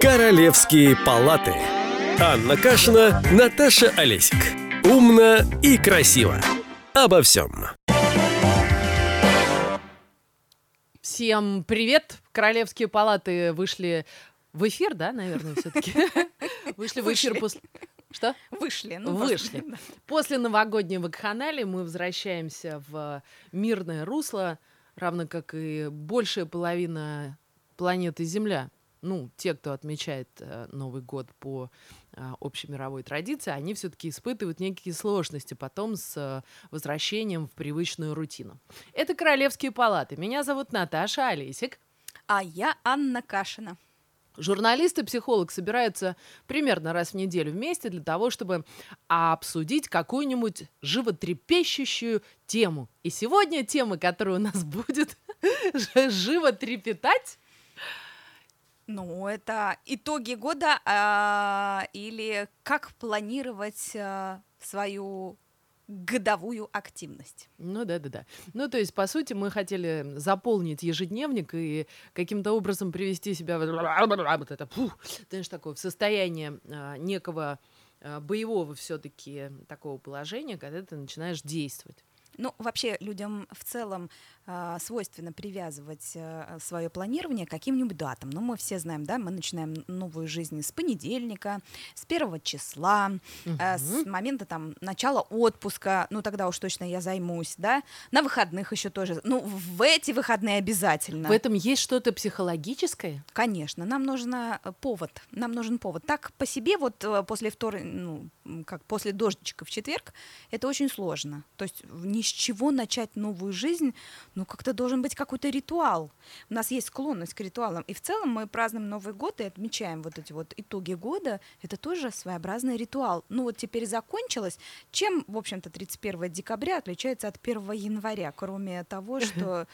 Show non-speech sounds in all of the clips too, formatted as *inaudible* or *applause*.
Королевские палаты. Анна Кашина, Наташа Олесик. Умно и красиво. Обо всем. Всем привет! Королевские палаты вышли в эфир, да, наверное, все-таки? *laughs* Вышли в эфир после... Что? Вышли. Ну, Вышли. После новогодней вакханалии мы возвращаемся в мирное русло, равно как и большая половина планеты Земля. Ну, те, кто отмечает э, Новый год по э, общемировой традиции, они все-таки испытывают некие сложности потом с э, возвращением в привычную рутину. Это Королевские палаты. Меня зовут Наташа Олесик. А я Анна Кашина. Журналист и психолог собираются примерно раз в неделю вместе для того, чтобы обсудить какую-нибудь животрепещущую тему. И сегодня тема, которая у нас *laughs* будет животрепетать, Ну, это итоги года а, или как планировать а, свою годовую активность. Ну да, да, да. Ну, то есть, по сути, мы хотели заполнить ежедневник и каким-то образом привести себя в вот это, фух, знаешь, такое в состояние а, некого а, боевого все-таки такого положения, когда ты начинаешь действовать. Ну, вообще людям в целом а, свойственно привязывать свое планирование к каким-нибудь датам. Ну, мы все знаем, да, мы начинаем новую жизнь с понедельника, с первого числа, а, с момента там начала отпуска, ну, тогда уж точно я займусь, да, на выходных еще тоже, ну, в эти выходные обязательно. В этом есть что-то психологическое? Конечно, нам нужен э, повод, нам нужен повод. Так по себе вот э, после второй, ну, как после дождичка в четверг, это очень сложно. То есть в- с чего начать новую жизнь, ну, как-то должен быть какой-то ритуал. У нас есть склонность к ритуалам. И в целом мы празднуем Новый год и отмечаем вот эти вот итоги года. Это тоже своеобразный ритуал. Ну, вот теперь закончилось. Чем, в общем-то, 31 декабря отличается от 1 января, кроме того, *laughs* что...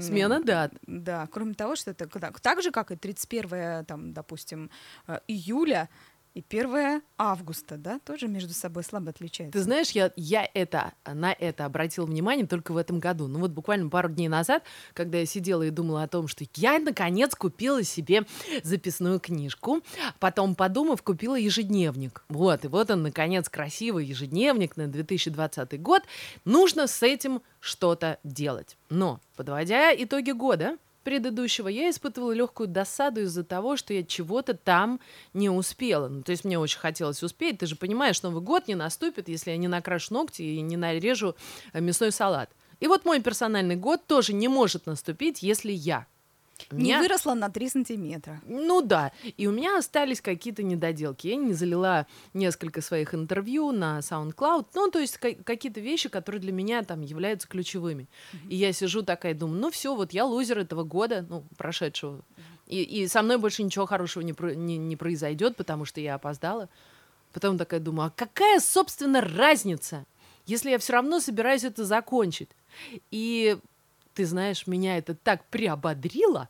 Смена дат. да, кроме того, что это так, так же, как и 31, там, допустим, э, июля и 1 августа, да, тоже между собой слабо отличаются. Ты знаешь, я, я это, на это обратил внимание только в этом году. Ну вот буквально пару дней назад, когда я сидела и думала о том, что я наконец купила себе записную книжку, потом подумав, купила ежедневник. Вот, и вот он, наконец, красивый ежедневник на 2020 год. Нужно с этим что-то делать. Но, подводя итоги года, предыдущего я испытывала легкую досаду из-за того, что я чего-то там не успела. Ну, то есть мне очень хотелось успеть. Ты же понимаешь, Новый год не наступит, если я не накрашу ногти и не нарежу э, мясной салат. И вот мой персональный год тоже не может наступить, если я. У Не меня- выросла на 3 сантиметра. ну да, и у меня остались какие-то недоделки. Я не залила несколько своих интервью на SoundCloud, ну то есть ка- какие-то вещи, которые для меня там являются ключевыми. И я сижу такая и думаю, ну все, вот я лузер этого года, ну прошедшего, и, и со мной больше ничего хорошего не, про- не, не произойдет, потому что я опоздала. Потом такая думаю, а какая, собственно, разница, если я все равно собираюсь это закончить? И ты знаешь, меня это так приободрило,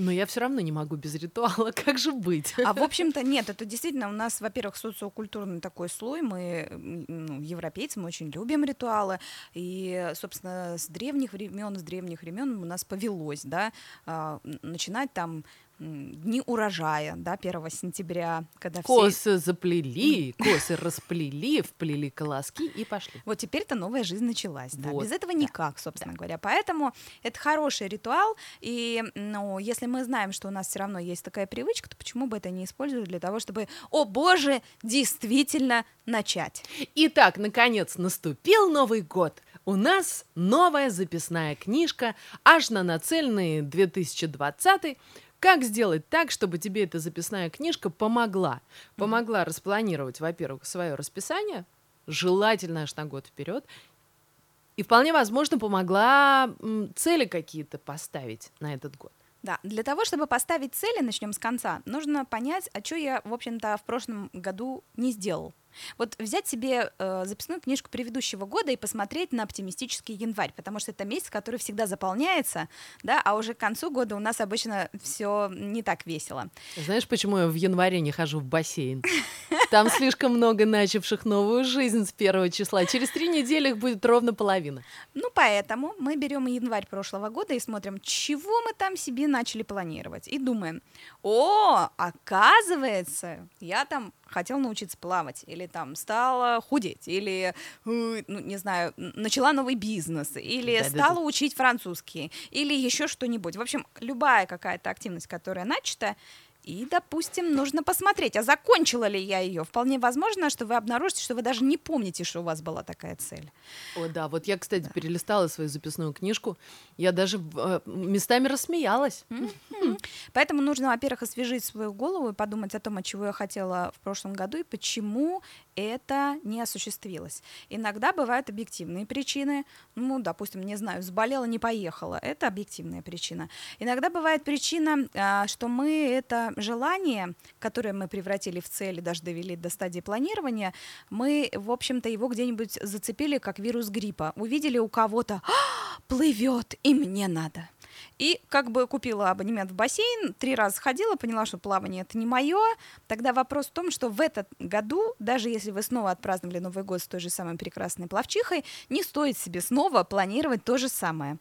но я все равно не могу без ритуала. *laughs* Как же быть? А в общем-то нет, это действительно у нас, во-первых, социокультурный такой слой, мы, ну, европейцы, мы очень любим ритуалы, и, собственно, с древних времен, с древних времен у нас повелось, да, а, начинать там дни урожая, да, 1 сентября, когда все Косы заплели, косы расплели, вплели колоски и пошли. Вот теперь-то новая жизнь началась. Да. Вот, Без этого да, никак, собственно говоря. Поэтому это хороший ритуал. И ну, если мы знаем, что у нас все равно есть такая привычка, то почему бы это не использовать для того, чтобы, о боже, действительно начать? Итак, наконец наступил Новый год. У нас новая записная книжка аж на нацеленный 2020 как сделать так, чтобы тебе эта записная книжка помогла? Помогла распланировать, во-первых, свое расписание, желательно аж на год вперед, и вполне возможно помогла цели какие-то поставить на этот год. Да, для того, чтобы поставить цели, начнем с конца, нужно понять, а что я, в общем-то, в прошлом году не сделал. Вот взять себе э, записную книжку предыдущего года и посмотреть на оптимистический январь, потому что это месяц, который всегда заполняется, да, а уже к концу года у нас обычно все не так весело. Знаешь, почему я в январе не хожу в бассейн? Там слишком много начавших новую жизнь с первого числа. Через три недели их будет ровно половина. Ну, поэтому мы берем январь прошлого года и смотрим, чего мы там себе начали планировать. И думаем, о, оказывается, я там хотел научиться плавать, или там стала худеть, или, ну, не знаю, начала новый бизнес, или да, стала да, да. учить французский, или еще что-нибудь. В общем, любая какая-то активность, которая начата, и, допустим, нужно посмотреть, а закончила ли я ее. Вполне возможно, что вы обнаружите, что вы даже не помните, что у вас была такая цель. О, да, вот я, кстати, да. перелистала свою записную книжку, я даже э, местами рассмеялась. Поэтому нужно, во-первых, освежить свою голову и подумать о том, о чего я хотела в прошлом году и почему это не осуществилось. Иногда бывают объективные причины, ну, допустим, не знаю, заболела, не поехала, это объективная причина. Иногда бывает причина, а, что мы это желание, которое мы превратили в цель даже довели до стадии планирования, мы, в общем-то, его где-нибудь зацепили как вирус гриппа. Увидели у кого-то «А, плывет, и мне надо. И как бы купила абонемент в бассейн, три раза сходила, поняла, что плавание это не мое. Тогда вопрос в том, что в этот году, даже если вы снова отпраздновали Новый год с той же самой прекрасной плавчихой, не стоит себе снова планировать то же самое.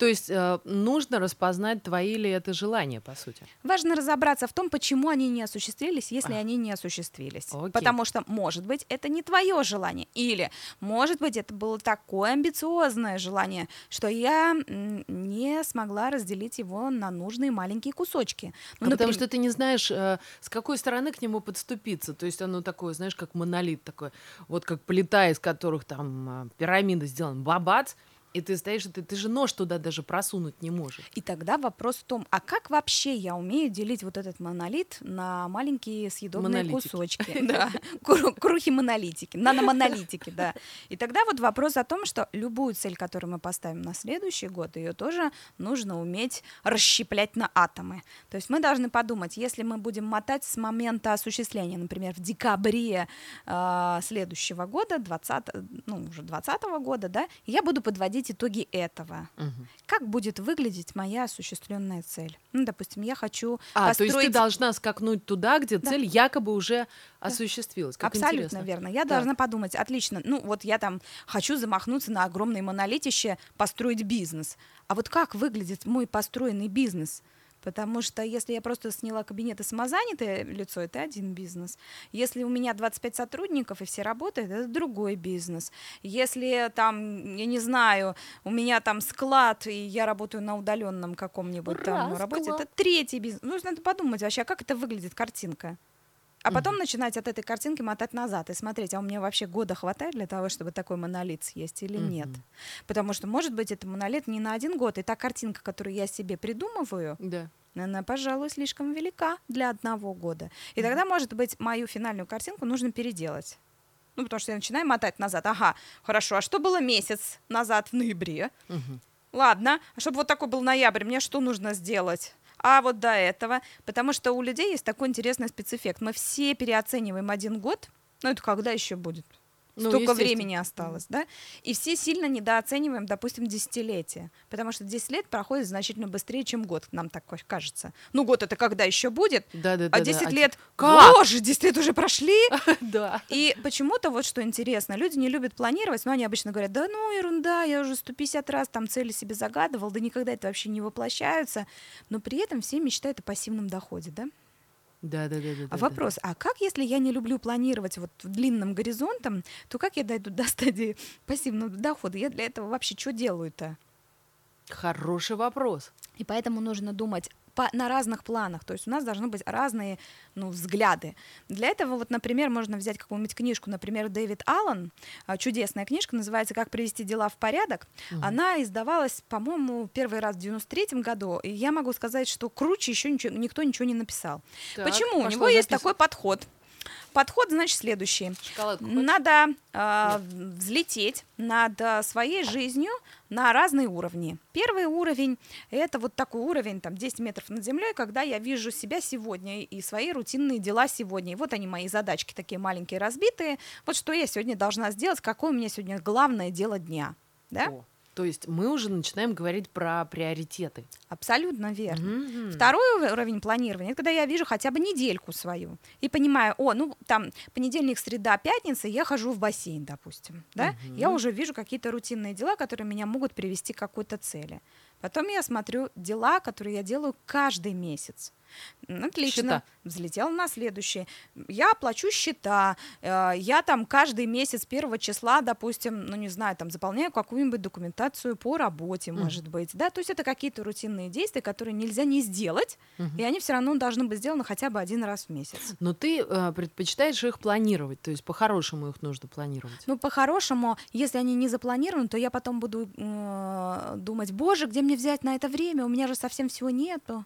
То есть э, нужно распознать, твои ли это желания, по сути. Важно разобраться в том, почему они не осуществились, если а. они не осуществились. Окей. Потому что, может быть, это не твое желание. Или, может быть, это было такое амбициозное желание, что я не смогла разделить его на нужные маленькие кусочки. Ну, а например... Потому что ты не знаешь, э, с какой стороны к нему подступиться. То есть оно такое, знаешь, как монолит такой. Вот как плита, из которых там э, пирамида сделана. Бабац, и ты стоишь, ты, ты же нож туда даже просунуть не можешь. И тогда вопрос в том, а как вообще я умею делить вот этот монолит на маленькие съедобные монолитики. кусочки? *laughs* Да, крухи монолитики, наномонолитики, да. И тогда вот вопрос о том, что любую цель, которую мы поставим на следующий год, ее тоже нужно уметь расщеплять на атомы. То есть мы должны подумать, если мы будем мотать с момента осуществления, например, в декабре э, следующего года, 20, ну, уже 20 года, да, я буду подводить подводить итоги этого. Угу. Как будет выглядеть моя осуществленная цель? Ну, допустим, я хочу а, построить... то есть ты должна скакнуть туда, где да. цель якобы уже да. осуществилась. Как Абсолютно интересно. верно. Я да. должна подумать, отлично, ну вот я там хочу замахнуться на огромное монолитище, построить бизнес. А вот как выглядит мой построенный бизнес? Потому что если я просто сняла кабинет и самозанятое лицо, это один бизнес. Если у меня 25 сотрудников и все работают, это другой бизнес. Если там, я не знаю, у меня там склад, и я работаю на удаленном каком-нибудь там работе, это третий бизнес. Нужно подумать вообще, а как это выглядит картинка. А потом mm-hmm. начинать от этой картинки мотать назад и смотреть, а у меня вообще года хватает для того, чтобы такой монолит съесть или mm-hmm. нет. Потому что, может быть, это монолит не на один год, и та картинка, которую я себе придумываю, да. она, пожалуй, слишком велика для одного года. И mm-hmm. тогда, может быть, мою финальную картинку нужно переделать. Ну, потому что я начинаю мотать назад. Ага, хорошо, а что было месяц назад в ноябре? Mm-hmm. Ладно, а чтобы вот такой был ноябрь, мне что нужно сделать? А вот до этого, потому что у людей есть такой интересный спецэффект. Мы все переоцениваем один год, ну это когда еще будет? Ну, Столько времени осталось, да? И все сильно недооцениваем, допустим, десятилетие, потому что 10 лет проходит значительно быстрее, чем год, нам так кажется. Ну, год это когда еще будет, да, да, а 10 да, лет, как? боже, 10 лет уже прошли. *laughs* да. И почему-то вот что интересно, люди не любят планировать, но они обычно говорят, да ну ерунда, я уже 150 раз там цели себе загадывал, да никогда это вообще не воплощаются, но при этом все мечтают о пассивном доходе, да? Да, да, да, да. А вопрос, а как, если я не люблю планировать вот длинным горизонтом, то как я дойду до стадии пассивного дохода? Я для этого вообще что делаю-то? Хороший вопрос. И поэтому нужно думать, по, на разных планах, то есть у нас должны быть разные ну, взгляды. Для этого, вот, например, можно взять какую-нибудь книжку, например, Дэвид Аллен, а, чудесная книжка, называется «Как привести дела в порядок». Угу. Она издавалась, по-моему, первый раз в 93 году, и я могу сказать, что круче еще ничего, никто ничего не написал. Так, Почему? У него есть такой подход. Подход, значит, следующий. Шоколадку? Надо э, взлететь над э, своей жизнью на разные уровни. Первый уровень – это вот такой уровень, там, 10 метров над землей, когда я вижу себя сегодня и свои рутинные дела сегодня. И вот они, мои задачки такие маленькие, разбитые. Вот что я сегодня должна сделать, какое у меня сегодня главное дело дня. Да? О, То есть мы уже начинаем говорить про приоритеты. Абсолютно верно. Мгм. Второй уровень планирования, это когда я вижу хотя бы недельку свою и понимаю, о, ну там понедельник, среда, пятница, я хожу в бассейн, допустим, да, я Мгм. уже вижу какие-то рутинные дела, которые меня могут привести к какой-то цели. Потом я смотрю дела, которые я делаю каждый месяц. Отлично. Счета. Взлетел на следующий. Я плачу счета. э, Я там каждый месяц первого числа, допустим, ну не знаю, там заполняю какую-нибудь документацию по работе, Мгм. может быть. Да, то есть это какие-то рутинные действия, которые нельзя не сделать, Мгм. и они все равно должны быть сделаны хотя бы один раз в месяц. Но ты э, предпочитаешь их планировать, то есть по-хорошему их нужно планировать. Ну, по-хорошему, если они не запланированы, то я потом буду э, думать, боже, где мне взять на это время? У меня же совсем всего нету.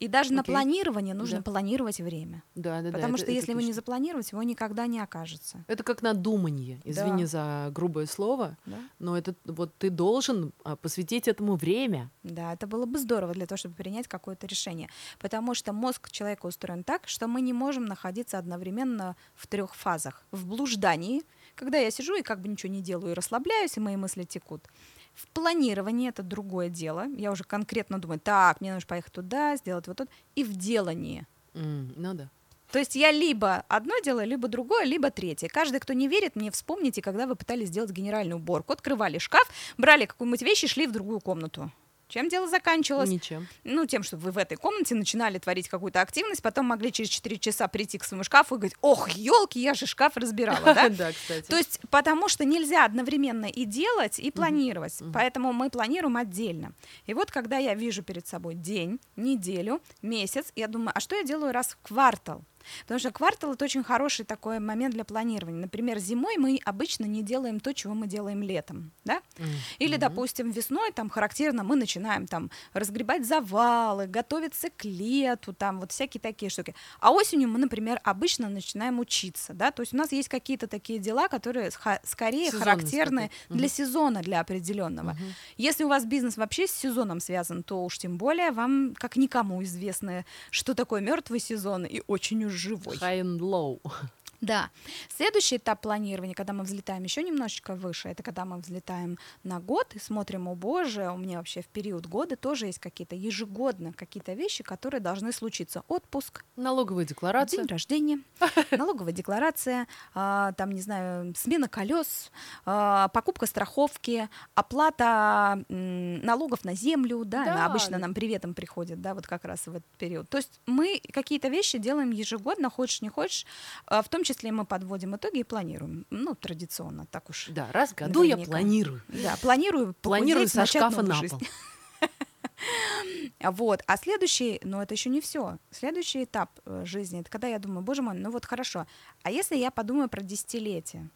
И даже на Окей. планирование нужно Да. планировать время. Да, да, да. Потому это- что это если его не точно. запланировать, его никогда не окажется. Это как надуманье. Извини Да. за грубое слово, Да? но это вот ты должен а, посвятить этому время. Да, это было бы здорово для того, чтобы принять какое-то решение. Потому что мозг человека устроен так, что мы не можем находиться одновременно в трех фазах. В блуждании, когда я сижу и как бы ничего не делаю и расслабляюсь, и мои мысли текут. В планировании это другое дело. Я уже конкретно думаю, так, мне нужно поехать туда, сделать вот тут. И в делании. М, ну да. То есть я либо одно делаю, либо другое, либо третье. Каждый, кто не верит мне, вспомните, когда вы пытались сделать генеральную уборку. Открывали шкаф, брали какую-нибудь вещь и шли в другую комнату. Чем дело заканчивалось? Ничем. Ну, тем, что вы в этой комнате начинали творить какую-то активность, потом могли через 4 часа прийти к своему шкафу и говорить, ох, елки, я же шкаф разбирала, да? *laughs* Да, кстати. То есть, потому что нельзя одновременно и делать, и планировать. Поэтому мы планируем отдельно. И вот, когда я вижу перед собой день, неделю, месяц, я думаю, а что я делаю раз в квартал? Потому что квартал это очень хороший такой момент для планирования. Например, зимой мы обычно не делаем то, чего мы делаем летом, да? Или, допустим, весной там характерно мы начинаем там разгребать завалы, готовиться к лету, там вот всякие такие штуки. А осенью мы, например, обычно начинаем учиться, да, то есть у нас есть какие-то такие дела, которые скорее Сезонность характерны такой. для Мгм. сезона, для определенного. Мгм. Если у вас бизнес вообще с сезоном связан, то уж тем более вам, как никому, известно, что такое мертвый сезон и очень живой. High and low. Да. Следующий этап планирования, когда мы взлетаем еще немножечко выше, это когда мы взлетаем на год и смотрим, о боже, у меня вообще в период года тоже есть какие-то ежегодно какие-то вещи, которые должны случиться. Отпуск, Налоговая декларация. день рождения, *laughs* налоговая декларация, а, там, не знаю, смена колес, а, покупка страховки, оплата налогов на землю, да, Да, обычно нам приветом приходит, да, вот как раз в этот период. То есть мы какие-то вещи делаем ежегодно, хочешь не хочешь, а, в том числе мы подводим итоги и планируем, ну, традиционно, так уж. Да, раз в году я планирую. Да, планирую, Планирую со шкафа на жизнь. пол. *laughs* Вот. А следующий, ну это еще не все. Следующий этап э, жизни, это когда я думаю, боже мой, ну вот хорошо. А если я подумаю про десятилетие?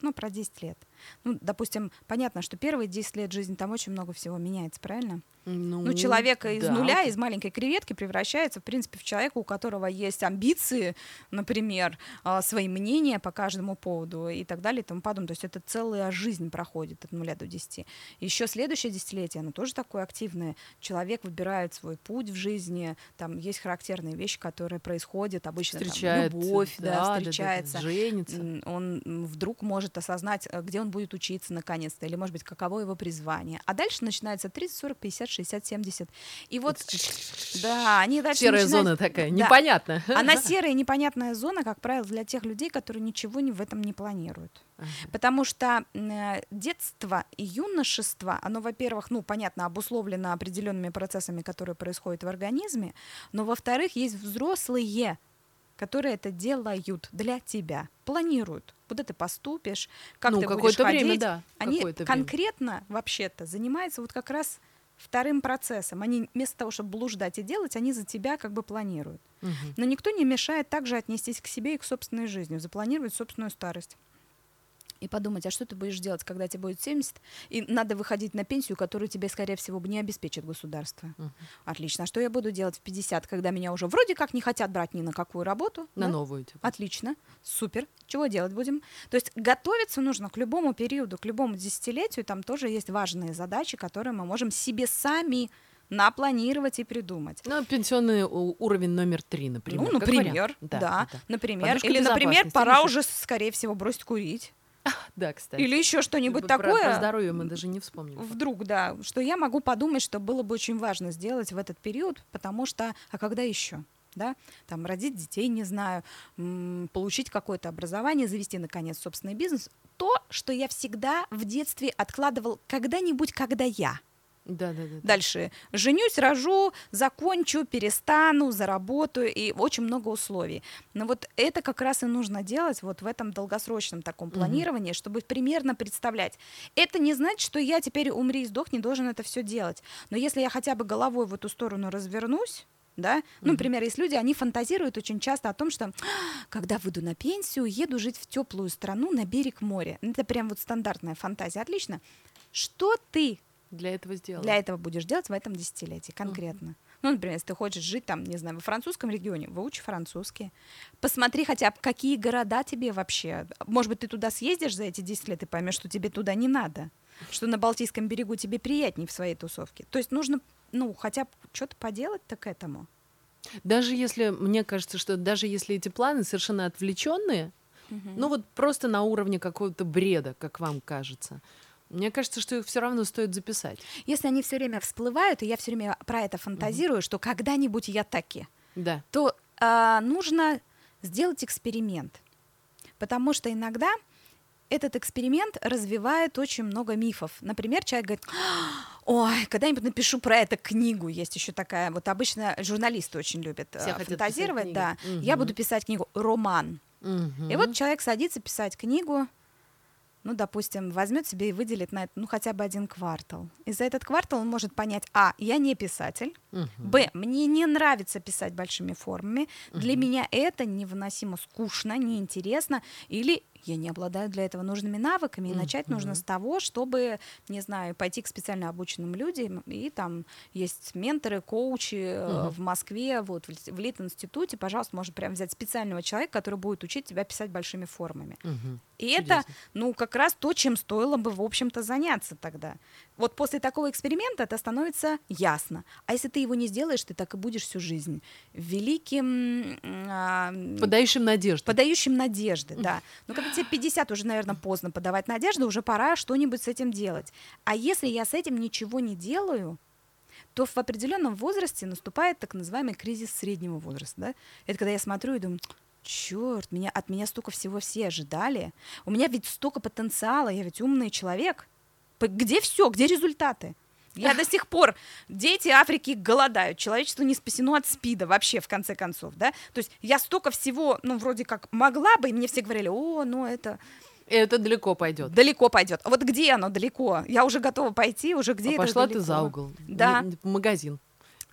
Ну, про 10 лет. Ну, допустим, понятно, что первые 10 лет жизни там очень много всего меняется, правильно? Ну, Ну, человека из да. нуля, из маленькой креветки превращается, в принципе, в человека, у которого есть амбиции, например, а, свои мнения по каждому поводу и так далее и тому подобное. То есть это целая жизнь проходит от нуля до десяти. Еще следующее десятилетие, оно тоже такое активное. Человек выбирает свой путь в жизни, там есть характерные вещи, которые происходят, обычно там, Встречает, любовь, да, да, да, да, встречается. женится. Он вдруг может осознать, э, где он будет учиться наконец-то, или, может быть, каково его призвание. А дальше начинается 30, 40, 50, 60, 70. И вот, да, они дальше Серая начинают- зона такая, Да. непонятно. *laughs* Она серая и непонятная зона, как правило, для тех людей, которые ничего в этом не планируют. Потому что детство и юношество, оно, во-первых, ну, понятно, обусловлено определенными процессами, которые происходят в организме, но, во-вторых, есть взрослые, которые это делают для тебя, планируют, куда ты поступишь, как ну, ты будешь какое-то время, ходить. да. Они какое-то время. конкретно, вообще-то, занимаются вот как раз вторым процессом. Они вместо того, чтобы блуждать и делать, они за тебя как бы планируют. Мгм. Но никто не мешает также отнестись к себе и к собственной жизни, запланировать собственную старость. И подумать, а что ты будешь делать, когда тебе будет 70, и надо выходить на пенсию, которую тебе, скорее всего, не обеспечит государство. Мгм. Отлично. А что я буду делать в 50, когда меня уже вроде как не хотят брать ни на какую работу? На да? новую, типа. Отлично, супер. Чего делать будем? То есть готовиться нужно к любому периоду, к любому десятилетию. Там тоже есть важные задачи, которые мы можем себе сами напланировать и придумать. Ну, пенсионный уровень номер три, например. ну, как вариант. например, да, например. Подушка Или, например, пора уже, скорее всего, бросить курить. *laughs* Да, кстати. Или еще что-нибудь Про- такое. Про здоровье мы даже не вспомним. Вдруг, да, что я могу подумать, что было бы очень важно сделать в этот период, потому что, а когда еще? Да, там родить детей, не знаю, получить какое-то образование, завести наконец собственный бизнес. То, что я всегда в детстве откладывал когда-нибудь, когда я. Да, да, да. Дальше женюсь, рожу, закончу, перестану, заработаю, и очень много условий. Но вот это как раз и нужно делать вот в этом долгосрочном таком планировании, чтобы примерно представлять. Это не значит, что я теперь умри и сдохни, должен это все делать. Но если я хотя бы головой в эту сторону развернусь, да, ну, Мгм. например, есть люди, они фантазируют очень часто о том, что «А, когда выйду на пенсию, еду жить в теплую страну на берег моря. Это прям вот стандартная фантазия. Отлично. Что ты Для этого сделала. для этого будешь делать в этом десятилетии конкретно. Ну, например, если ты хочешь жить там, не знаю, во французском регионе, выучи французский. Посмотри хотя бы, какие города тебе вообще. Может быть, ты туда съездишь за эти 10 лет и поймешь, что тебе туда не надо. Что на Балтийском берегу тебе приятнее в своей тусовке. То есть нужно, ну, хотя бы что-то поделать-то к этому. Даже если, мне кажется, что даже если эти планы совершенно отвлеченные, ну вот просто на уровне какого-то бреда, как вам кажется, мне кажется, что их все равно стоит записать. Если они все время всплывают, и я все время про это фантазирую, что когда-нибудь я таки, Да. то а, нужно сделать эксперимент. Потому что иногда этот эксперимент развивает очень много мифов. Например, человек говорит, ой, когда-нибудь напишу про это книгу. Есть еще такая, вот обычно журналисты очень любят Все э, фантазировать, да. книги. Я буду писать книгу, роман. Мгм. И вот человек садится писать книгу, ну, допустим, возьмет себе и выделит на это, ну, хотя бы один квартал. И за этот квартал он может понять, а, я не писатель, Мгм. Б. Мне не нравится писать большими формами. Для Мгм. меня это невыносимо скучно, неинтересно. Или я не обладаю для этого нужными навыками. И начать нужно с того, чтобы, не знаю, пойти к специально обученным людям. И там есть менторы, коучи Мгм. в Москве, вот в Лит- в Лит-институте. Пожалуйста, можно прям взять специального человека, который будет учить тебя писать большими формами. Мгм. И это, Чудесно. ну, как раз то, чем стоило бы, в общем-то, заняться тогда. Вот после такого эксперимента это становится ясно. А если ты его не сделаешь, ты так и будешь всю жизнь великим, м, Подающим надежду. подающим надежды, да. Но когда тебе 50, уже, наверное, поздно подавать надежды, уже пора что-нибудь с этим делать. А если я с этим ничего не делаю, то в определенном возрасте наступает так называемый кризис среднего возраста. Да? Это когда я смотрю и думаю, черт, меня, от меня столько всего все ожидали. У меня ведь столько потенциала, я ведь умный человек. Где все, где результаты? Я до сих пор, дети Африки голодают, человечество не спасено от СПИДа вообще, в конце концов, да? То есть я столько всего, ну, вроде как могла бы, и мне все говорили, о, ну, это Это далеко пойдет. далеко пойдет. А вот где оно далеко? Я уже готова пойти, уже где А это пошла далеко? ты за угол. Да. В магазин.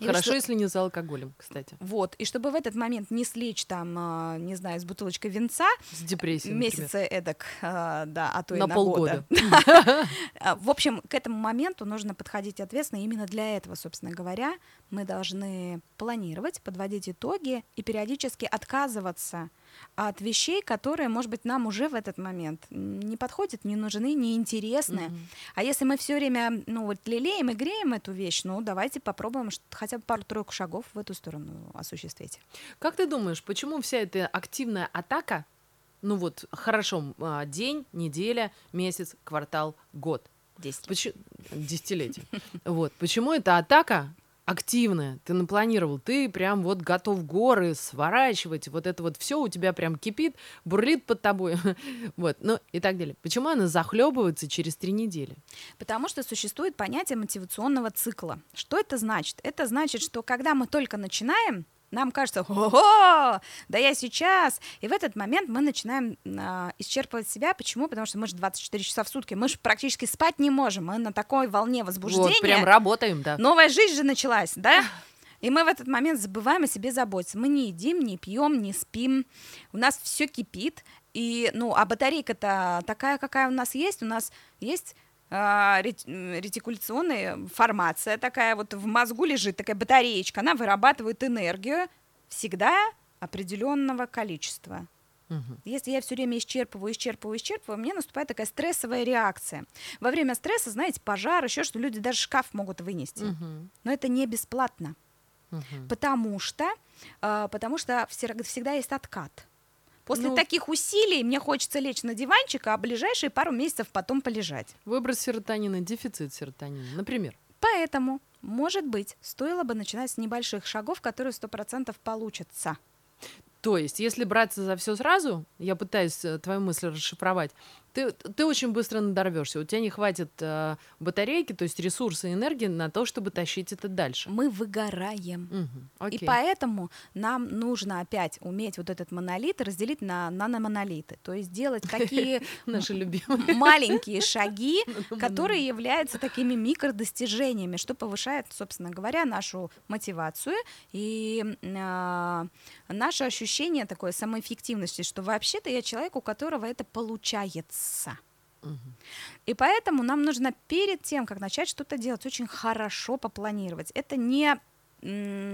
Хорошо, что- если не за алкоголем, кстати. Вот, и чтобы в этот момент не слечь там, а, не знаю, с бутылочкой винца, С депрессией, например. месяца эдак, а, да, а то и На полгода. года. *laughs* А, В общем, к этому моменту нужно подходить ответственно. Именно для этого, собственно говоря, мы должны планировать, подводить итоги и периодически отказываться от вещей, которые, может быть, нам уже в этот момент не подходят, не нужны, не интересны. Мгм. А если мы все время, ну, вот лелеем и греем эту вещь, ну, давайте попробуем хотя бы пару-тройку шагов в эту сторону осуществить. Как ты думаешь, почему вся эта активная атака, ну вот, хорошо, а, день, неделя, месяц, квартал, год, Десять. Почему... Десятилетие. Вот. Почему эта атака активная? Ты напланировал, ты прям вот готов горы сворачивать, вот это вот все у тебя прям кипит, бурлит под тобой. *laughs* Вот, ну и так далее. Почему она захлебывается через три недели? Потому что существует понятие мотивационного цикла. Что это значит? Это значит, что когда мы только начинаем, нам кажется, ого, да я сейчас. И в этот момент мы начинаем а, исчерпывать себя. Почему? Потому что мы же 24 часа в сутки, мы же практически спать не можем. Мы на такой волне возбуждения. Вот, прям работаем, да. Новая жизнь же началась, да? И мы в этот момент забываем о себе заботиться. Мы не едим, не пьем, не спим. У нас все кипит. И, ну, а батарейка-то такая, какая у нас есть. У нас есть ретикуляционная формация такая вот в мозгу лежит такая батареечка, она вырабатывает энергию всегда определенного количества. Угу. Если я все время исчерпываю, исчерпываю, исчерпываю, мне наступает такая стрессовая реакция. Во время стресса, знаете, пожар, еще что люди даже шкаф могут вынести. Угу. Но это не бесплатно, угу. потому что, э, потому что всегда есть откат. После ну, таких усилий мне хочется лечь на диванчик, а ближайшие пару месяцев потом полежать. Выброс серотонина, дефицит серотонина, например. Поэтому, может быть, стоило бы начинать с небольших шагов, которые сто процентов получатся. То есть, если браться за все сразу, я пытаюсь э, твою мысль расшифровать, ты, ты очень быстро надорвешься. У тебя не хватит э, батарейки, то есть ресурса и энергии на то, чтобы тащить это дальше. Мы выгораем. Угу, и поэтому нам нужно опять уметь вот этот монолит разделить на наномонолиты. То есть делать *laughs* такие *laughs* маленькие шаги, *laughs* которые являются такими микродостижениями, что повышает, собственно говоря, нашу мотивацию и э, наше ощущение такой самоэффективности, что вообще-то я человек, у которого это получается мяса. И поэтому нам нужно перед тем, как начать что-то делать, очень хорошо попланировать. Это не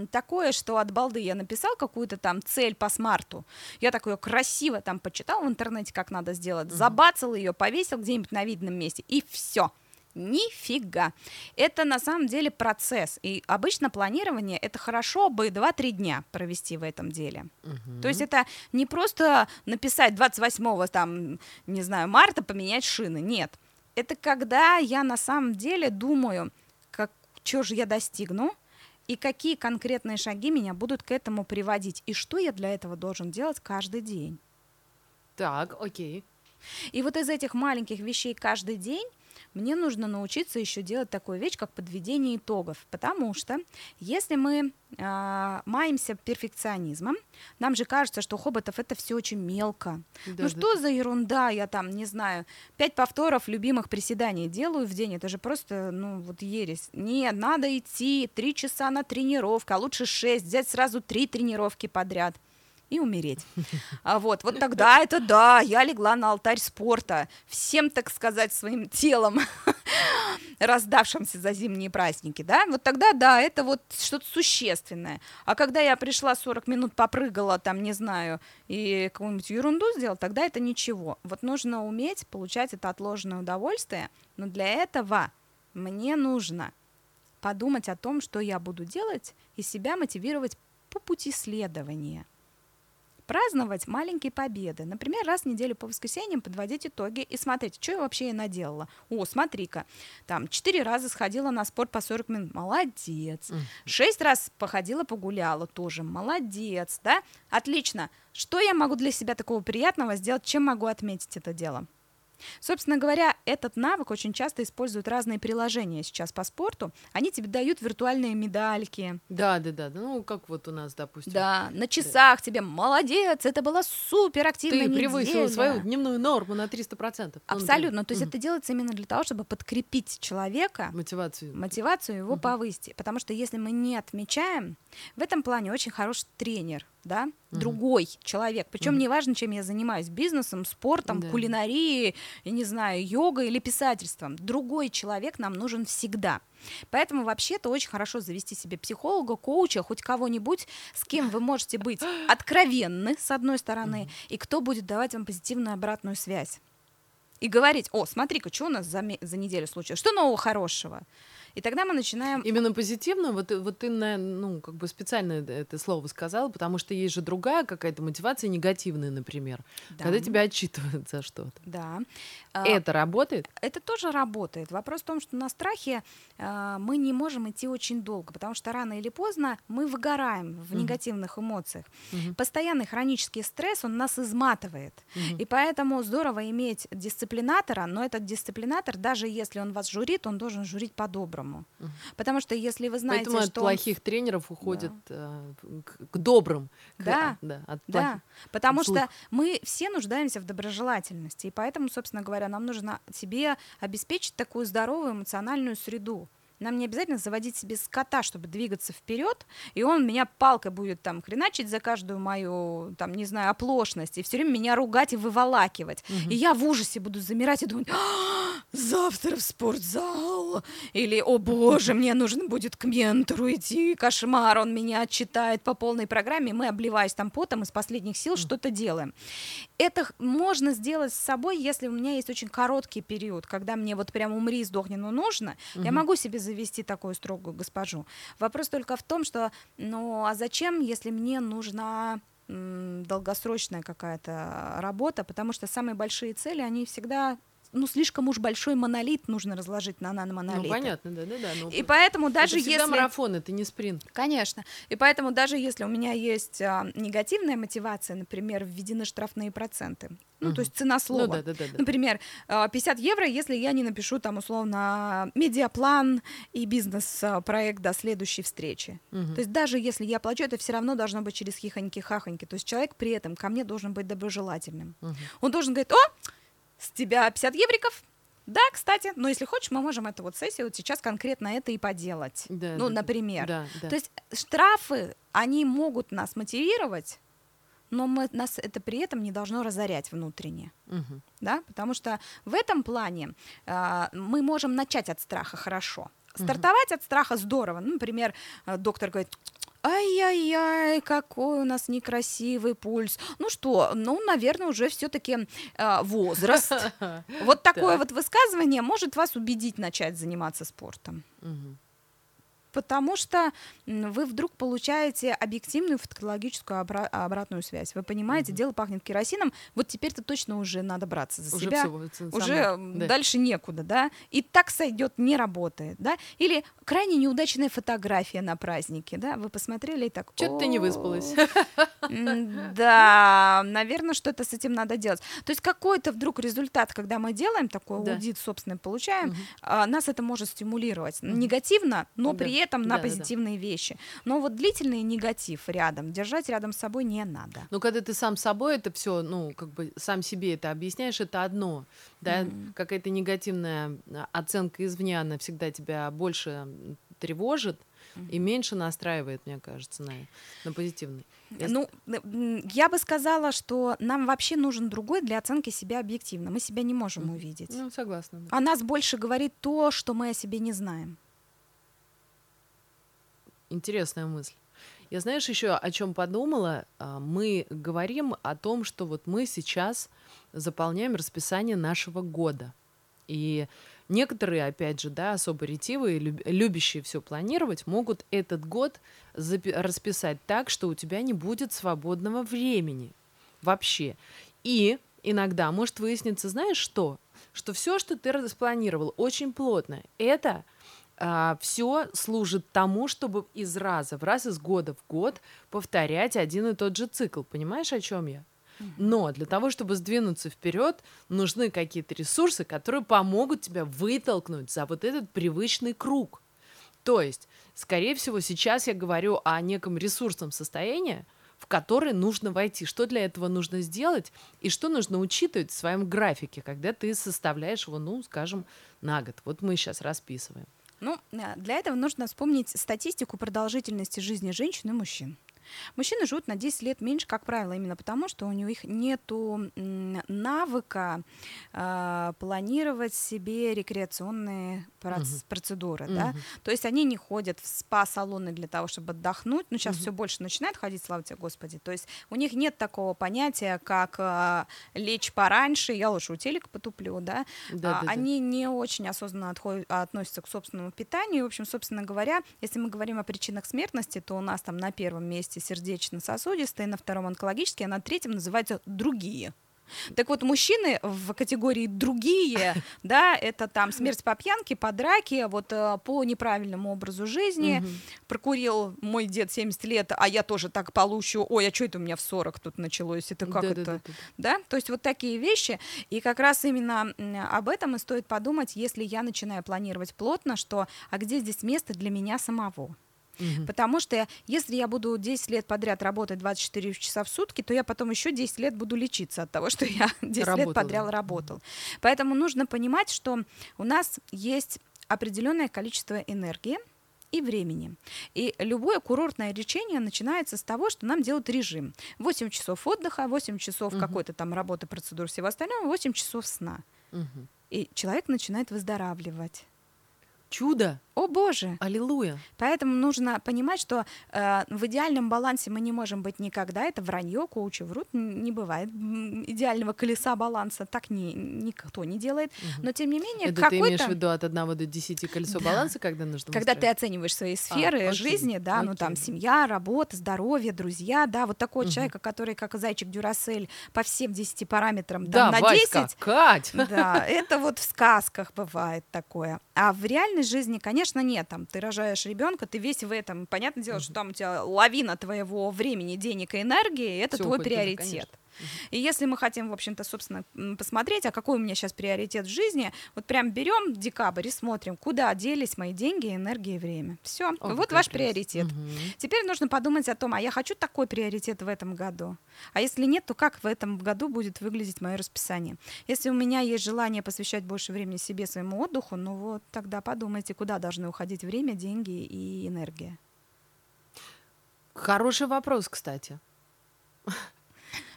такое, что от балды я написал какую-то там цель по смарту, я такое красиво там почитал в интернете, как надо сделать, забацал ее, повесил где-нибудь на видном месте, и все. Нифига. Это на самом деле процесс. И обычно планирование это хорошо бы 2-3 дня провести в этом деле. Угу. То есть это не просто написать 28 там, не знаю, марта поменять шины. Нет. Это когда я на самом деле думаю, как, что же я достигну, и какие конкретные шаги меня будут к этому приводить, и что я для этого должен делать каждый день. Так, окей. И вот из этих маленьких вещей каждый день мне нужно научиться еще делать такую вещь, как подведение итогов, потому что если мы э, маемся перфекционизмом, нам же кажется, что хоботов это все очень мелко. Да, ну да. что за ерунда, я там, не знаю, пять повторов любимых приседаний делаю в день, это же просто, ну, вот ересь. Нет, надо идти три часа на тренировку, а лучше шесть, взять сразу три тренировки подряд и умереть. А вот, вот тогда это да, я легла на алтарь спорта, всем, так сказать, своим телом, *laughs* раздавшимся за зимние праздники, да, вот тогда, да, это вот что-то существенное. А когда я пришла 40 минут попрыгала, там, не знаю, и какую-нибудь ерунду сделала, тогда это ничего. Вот нужно уметь получать это отложенное удовольствие, но для этого мне нужно подумать о том, что я буду делать, и себя мотивировать по пути следования – праздновать маленькие победы. Например, раз в неделю по воскресеньям подводить итоги и смотреть, что я вообще наделала. О, смотри-ка, там четыре раза сходила на спорт по 40 минут, молодец. Шесть раз походила, погуляла, тоже молодец, да? Отлично. Что я могу для себя такого приятного сделать, чем могу отметить это дело? Собственно говоря, этот навык очень часто используют разные приложения сейчас по спорту. Они тебе дают виртуальные медальки. Да, да, да. Ну, как вот у нас, допустим. Да, на часах да. тебе молодец, это была супер активная Ты превысила свою дневную норму на 300%. Абсолютно. Ну, то есть mm. это делается именно для того, чтобы подкрепить человека. Мотивацию. Мотивацию его mm-hmm. повысить. Потому что если мы не отмечаем, в этом плане очень хороший тренер да, угу. другой человек. Причем угу. неважно, чем я занимаюсь, бизнесом, спортом, да. кулинарией, я не знаю, йогой или писательством. Другой человек нам нужен всегда. Поэтому вообще-то очень хорошо завести себе психолога, коуча, хоть кого-нибудь, с кем вы можете быть *gasps* откровенны, с одной стороны, и кто будет давать вам позитивную обратную связь. И говорить, о, смотри-ка, что у нас за, за неделю случилось, что нового хорошего. И тогда мы начинаем... Именно позитивно, вот, вот ты, ну, как бы специально это слово сказала, потому что есть же другая какая-то мотивация негативная, например, да. когда тебя отчитывают за что-то. Да. А, это работает? Это тоже работает. Вопрос в том, что на страхе э, мы не можем идти очень долго, потому что рано или поздно мы выгораем в mm негативных эмоциях. mm Постоянный хронический стресс, он нас изматывает. mm И поэтому здорово иметь дисциплинатора, но этот дисциплинатор, даже если он вас журит, он должен журить по-доброму по-доброму. Угу. Потому что если вы знаете, Поэтому что от плохих он... тренеров уходят да. э, к, к добрым. Да, к, да, от да. Потому от что мы все нуждаемся в доброжелательности, и поэтому, собственно говоря, нам нужно себе обеспечить такую здоровую эмоциональную среду. нам не обязательно заводить себе скота, чтобы двигаться вперед, и он меня палкой будет там хреначить за каждую мою, там, не знаю, оплошность, и все время меня ругать и выволакивать. Угу. И я в ужасе буду замирать и думать, «А, завтра в спортзал, или, о боже, мне нужно будет к ментору идти, кошмар, он меня отчитает по полной программе, мы, обливаясь там потом, из последних сил что-то делаем. Это можно сделать с собой, если у меня есть очень короткий период, когда мне вот прям умри, сдохни, но нужно, угу. я могу себе завести такую строгую госпожу. Вопрос только в том, что, ну, а зачем, если мне нужна долгосрочная какая-то работа, потому что самые большие цели, они всегда ну, слишком уж большой монолит нужно разложить на наномонолиты. Ну, понятно, да-да-да. Ну, и поэтому даже это если... марафон, это не спринт. Конечно. И поэтому даже если у меня есть а, негативная мотивация, например, введены штрафные проценты, ну, угу. то есть цена слова. Ну, да, да, да, да. Например, 50 а, евро, если я не напишу там условно медиаплан и бизнес-проект до следующей встречи. Угу. То есть даже если я плачу, это все равно должно быть через хихоньки-хахоньки. То есть человек при этом ко мне должен быть доброжелательным. Угу. Он должен говорить, о, с тебя 50 евриков, да, кстати, но если хочешь, мы можем эту вот сессию вот сейчас конкретно это и поделать. Да, ну, да, например. Да, да. То есть штрафы, они могут нас мотивировать, но мы, нас это при этом не должно разорять внутренне. Угу. Да? Потому что в этом плане э, мы можем начать от страха хорошо. Стартовать от страха здорово. Ну, например, э, доктор говорит, Ай-яй-яй, какой у нас некрасивый пульс. Ну что, ну, наверное, уже все-таки э, возраст. *laughs* Вот такое вот высказывание может вас убедить начать заниматься спортом потому что вы вдруг получаете объективную фактологическую обра- обратную связь. Вы понимаете, угу. дело пахнет керосином, вот теперь-то точно уже надо браться за уже себя, все, уже самое, да. дальше некуда, да, и так сойдет, не работает, да, или крайне неудачная фотография на празднике, да, вы посмотрели и так... Что-то ты не выспалась. Да, наверное, что-то с этим надо делать. То есть какой-то вдруг результат, когда мы делаем такой аудит, собственно, получаем, а, нас это может стимулировать негативно, но при этом на позитивные вещи. Но вот длительный негатив рядом, держать рядом с собой не надо. Но когда ты сам собой это все, ну, как бы сам себе это объясняешь, это одно, да, какая-то негативная а, оценка извне, она всегда тебя больше тревожит, и меньше настраивает, мне кажется, на, на позитивный. Ну, я бы сказала, что нам вообще нужен другой для оценки себя объективно. Мы себя не можем увидеть. Ну, согласна. Да. О нас больше говорит то, что мы о себе не знаем. Интересная мысль. Я знаешь еще о чем подумала? А, мы говорим о том, что вот мы сейчас заполняем расписание нашего года. И Некоторые, опять же, да, особо ретивые, любящие все планировать, могут этот год расписать так, что у тебя не будет свободного времени вообще. И иногда может выясниться, знаешь что? Что все, что ты распланировал очень плотно, это а, все служит тому, чтобы из раза в раз, из года в год повторять один и тот же цикл. Понимаешь, о чем я? Но для того, чтобы сдвинуться вперед, нужны какие-то ресурсы, которые помогут тебе вытолкнуть за вот этот привычный круг. То есть, скорее всего, сейчас я говорю о неком ресурсном состоянии, в который нужно войти, что для этого нужно сделать и что нужно учитывать в своем графике, когда ты составляешь его, ну, скажем, на год. Вот мы сейчас расписываем. Ну, э, для этого нужно вспомнить статистику продолжительности жизни женщин и мужчин. Мужчины живут на 10 лет меньше, как правило, именно потому, что у них нет навыка э, планировать себе рекреационные проц- процедуры. Угу. Да? То есть они не ходят в спа-салоны для того, чтобы отдохнуть. Ну, сейчас угу. все больше начинает ходить, слава тебе, Господи. То есть у них нет такого понятия, как э, лечь пораньше, я лучше у телека потуплю. Да? Да, а, да, они да. не очень осознанно отходят, относятся к собственному питанию. В общем, собственно говоря, если мы говорим о причинах смертности, то у нас там на первом месте сердечно-сосудистые, на втором онкологические, а на третьем называются другие. Так вот, мужчины в категории другие, *laughs* да, это там смерть по пьянке, по драке, вот э, по неправильному образу жизни. Угу. Прокурил мой дед 70 лет, а я тоже так получу. Ой, а что это у меня в 40 тут началось? Это как да, это? Да, да, да. да? То есть вот такие вещи. И как раз именно об этом и стоит подумать, если я начинаю планировать плотно, что а где здесь место для меня самого? Угу. Потому что если я буду 10 лет подряд работать 24 часа в сутки, то я потом еще 10 лет буду лечиться от того, что я *laughs* 10 Работала. лет подряд работал. Поэтому нужно понимать, что у нас есть определенное количество энергии и времени. И любое курортное лечение начинается с того, что нам делают режим. 8 часов отдыха, 8 часов Мгм. какой-то там работы, процедур, всего остального, 8 часов сна. Мгм. И человек начинает выздоравливать. Чудо! О боже! Аллилуйя! Поэтому нужно понимать, что э, в идеальном балансе мы не можем быть никогда. Это вранье, коучи врут, не бывает идеального колеса баланса. Так ни, никто не делает. Но тем не менее, Это ты имеешь в виду от 1 до 10 колесо Да. баланса, когда нужно Когда ты оцениваешь свои сферы окей, жизни, да, ну окей, там да. семья, работа, здоровье, друзья, да, вот такой Мгм. человека, который как зайчик Дюрасель по всем 10 параметрам Да, там, на Васька, 10, Кать! Да, это вот в сказках бывает такое. А в реальной жизни, конечно, нет. Там ты рожаешь ребенка, ты весь в этом. Понятное дело, что там у тебя лавина твоего времени, денег и энергии, это Всё твой уходит приоритет. конечно. И если мы хотим, в общем-то, собственно, посмотреть, а какой у меня сейчас приоритет в жизни, вот прям берем декабрь и смотрим, куда делись мои деньги, энергия и время. Все, вот ваш приоритет. Мгм. Теперь нужно подумать о том, а я хочу такой приоритет в этом году. А если нет, то как в этом году будет выглядеть мое расписание? Если у меня есть желание посвящать больше времени себе, своему отдыху, ну вот тогда подумайте, куда должны уходить время, деньги и энергия. Хороший вопрос, кстати.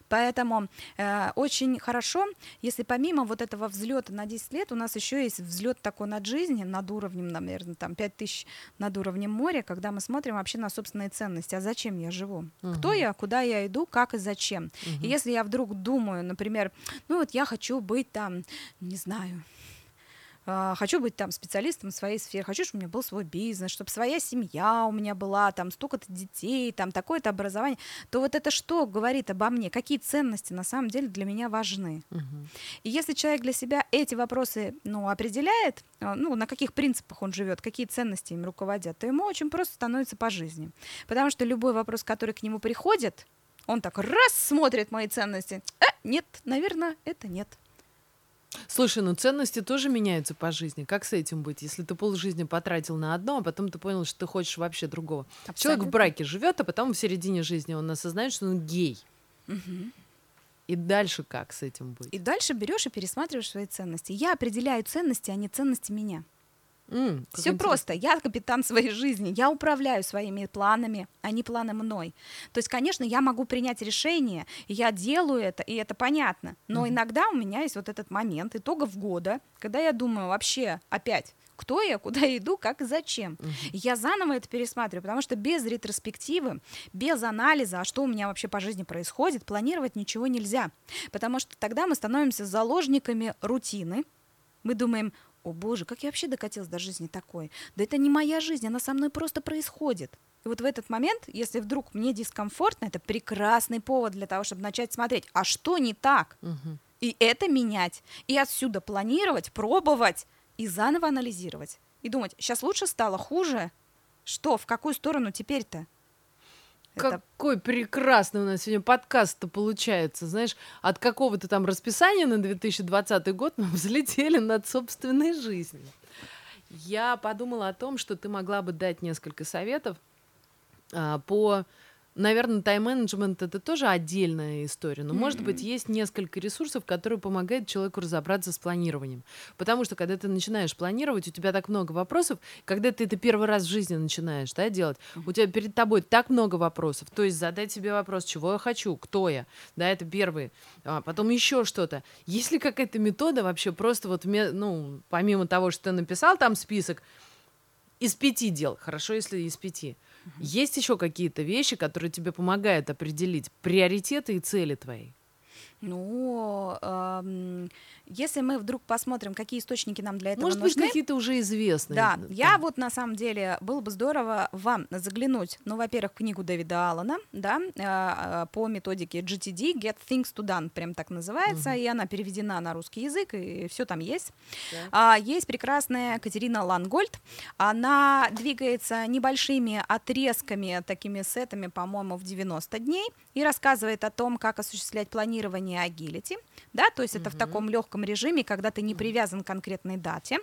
Поэтому э, очень хорошо, если помимо вот этого взлета на 10 лет, у нас еще есть взлет такой над жизнью, над уровнем, наверное, там 5000 над уровнем моря, когда мы смотрим вообще на собственные ценности. А зачем я живу? Кто Мгм. я, куда я иду, как и зачем? Мгм. И если я вдруг думаю, например, ну вот я хочу быть там, не знаю, хочу быть там специалистом в своей сфере, хочу, чтобы у меня был свой бизнес, чтобы своя семья у меня была, там столько-то детей, там такое-то образование, то вот это что говорит обо мне? Какие ценности на самом деле для меня важны? Мгм. И если человек для себя эти вопросы ну, определяет, а, ну, на каких принципах он живет, какие ценности им руководят, то ему очень просто становится по жизни. Потому что любой вопрос, который к нему приходит, он так раз смотрит мои ценности. А, нет, наверное, это нет. Слушай, ну ценности тоже меняются по жизни. Как с этим быть, если ты полжизни потратил на одно, а потом ты понял, что ты хочешь вообще другого? Человек в Абсолютно. браке живет, а потом в середине жизни он осознает, что он гей. Мгм. И дальше как с этим быть? И дальше берешь и пересматриваешь свои ценности. Я определяю ценности, а не ценности меня. Как Все интересно. просто. Я капитан своей жизни. Я управляю своими планами, а не планы мной. То есть, конечно, я могу принять решение, я делаю это, и это понятно. Но Мгм. иногда у меня есть вот этот момент итогов года, когда я думаю вообще опять, кто я, *laughs* куда я иду, как и зачем. И я заново это пересматриваю, потому что без ретроспективы, без анализа, а что у меня вообще по жизни происходит, планировать ничего нельзя. Потому что тогда мы становимся заложниками рутины. Мы думаем, о боже, как я вообще докатилась до жизни такой? Да это не моя жизнь, она со мной просто происходит. И вот в этот момент, если вдруг мне дискомфортно, это прекрасный повод для того, чтобы начать смотреть, а что не так? Мгм. И это менять. И отсюда планировать, пробовать и заново анализировать. И думать, сейчас лучше стало, хуже? Что, в какую сторону теперь-то? Какой прекрасный у нас сегодня подкаст-то получается. Знаешь, от какого-то там расписания на 2020 год мы *laughs* взлетели над собственной жизнью. Я подумала о том, что ты могла бы дать несколько советов а, по... Наверное, тайм-менеджмент это тоже отдельная история, но, может быть, есть несколько ресурсов, которые помогают человеку разобраться с планированием. Потому что, когда ты начинаешь планировать, у тебя так много вопросов, когда ты это первый раз в жизни начинаешь да, делать, у тебя перед тобой так много вопросов. То есть задать себе вопрос, чего я хочу, кто я, да, это первый. А потом еще что-то. Есть ли какая-то метода вообще просто вот, ну, помимо того, что ты написал там список, из пяти дел, хорошо, если из пяти. Есть еще какие-то вещи, которые тебе помогают определить приоритеты и цели твои? Ну, эм, если мы вдруг посмотрим, какие источники нам для этого Может быть, нужны, какие-то уже известные. Да, н- я вот на самом деле было бы здорово вам заглянуть, ну, во-первых, книгу Дэвида Аллана, да, э, по методике GTD, Get Things to Done, прям так называется, и она переведена на русский язык, и все там есть. Так. А, есть прекрасная Катерина Лангольд, она двигается небольшими отрезками, такими сетами, по-моему, в 90 дней, и рассказывает о том, как осуществлять планирование движение агилити, да, то есть это в таком легком режиме, когда ты не привязан к конкретной дате.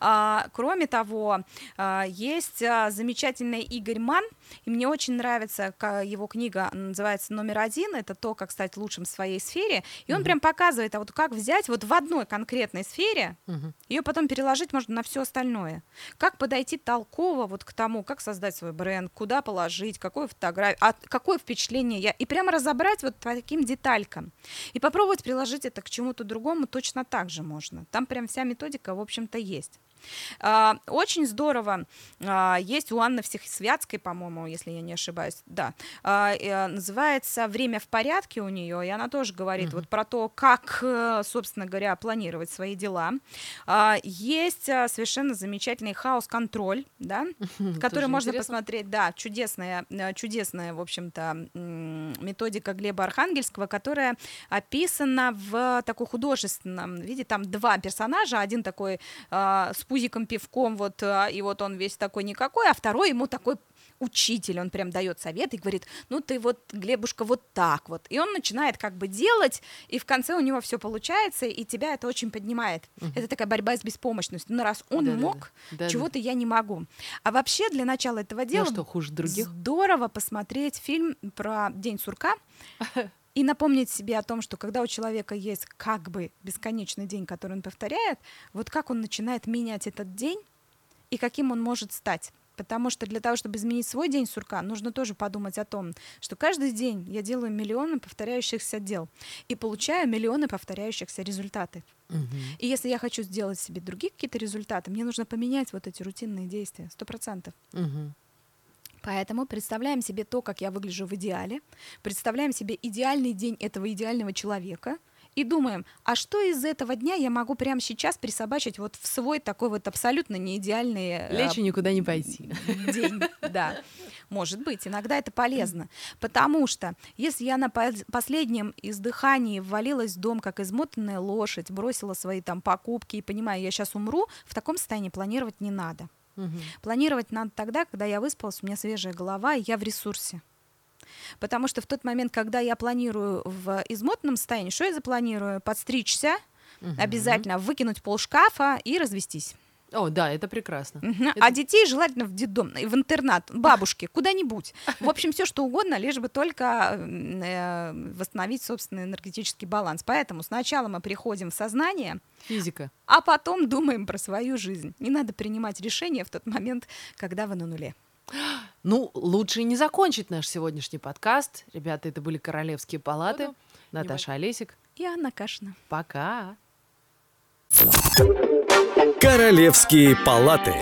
А, кроме того, а, есть а, замечательный Игорь Ман, и мне очень нравится его книга, называется «Номер один», это то, как стать лучшим в своей сфере, и он прям показывает, а вот как взять вот в одной конкретной сфере, ее потом переложить можно на все остальное. Как подойти толково вот к тому, как создать свой бренд, куда положить, какую фотографию, а какое впечатление я, и прямо разобрать вот по таким деталькам. И попробовать приложить это к чему-то другому точно так же можно. Там прям вся методика, в общем-то, есть. А, Очень здорово. а, Есть у Анны Всесвятской, по-моему, если я не ошибаюсь, да. а, Называется «Время в порядке» у нее, и она тоже говорит вот про то, как, э, собственно говоря, планировать свои дела. Есть совершенно замечательный хаос-контроль, да, *laughs* который тоже можно интересно. посмотреть, да, чудесная, э, чудесная, в общем-то, методика Глеба Архангельского, которая описана в такой художественном виде. Там два персонажа, один такой с пузиком пивком, вот, а, и вот он весь такой никакой, а второй ему такой учитель, он прям дает совет и говорит, ну ты вот, Глебушка, вот так вот. И он начинает как бы делать, и в конце у него все получается, и тебя это очень поднимает. Это такая борьба с беспомощностью. Ну раз он Да-да-да. мог, Да-да. чего-то я не могу. А вообще для начала этого дела Ну что, хуже других? здорово посмотреть фильм про День сурка *laughs* и напомнить себе о том, что когда у человека есть как бы бесконечный день, который он повторяет, вот как он начинает менять этот день и каким он может стать. Потому что для того, чтобы изменить свой день сурка, нужно тоже подумать о том, что каждый день я делаю миллионы повторяющихся дел и получаю миллионы повторяющихся результаты. И если я хочу сделать себе другие какие-то результаты, мне нужно поменять вот эти рутинные действия, сто процентов. Мгм. Поэтому представляем себе то, как я выгляжу в идеале, представляем себе идеальный день этого идеального человека и думаем, а что из этого дня я могу прямо сейчас присобачить вот в свой такой вот абсолютно неидеальный э, Лечь и никуда не пойти. день, да. *laughs* Может быть, иногда это полезно. Потому что если я на пос- последнем издыхании ввалилась в дом, как измотанная лошадь, бросила свои там покупки и понимаю, я сейчас умру, в таком состоянии планировать не надо. Мгм. Планировать надо тогда, когда я выспалась, у меня свежая голова, и я в ресурсе. Потому что в тот момент, когда я планирую в измотанном состоянии, что я запланирую? Подстричься, обязательно выкинуть пол шкафа и развестись. О, да, это прекрасно. Мгм. Это- А детей желательно в детдом, в интернат, бабушке, куда-нибудь. В общем, все что угодно, лишь бы только э, восстановить собственный энергетический баланс. Поэтому сначала мы приходим в сознание, Физика. а потом думаем про свою жизнь. Не надо принимать решения в тот момент, когда вы на нуле. *gasps* Ну, лучше не закончить наш сегодняшний подкаст. Ребята, это были Королевские палаты. Буду. Наташа Олесик. И Анна Кашина. Пока. Королевские палаты.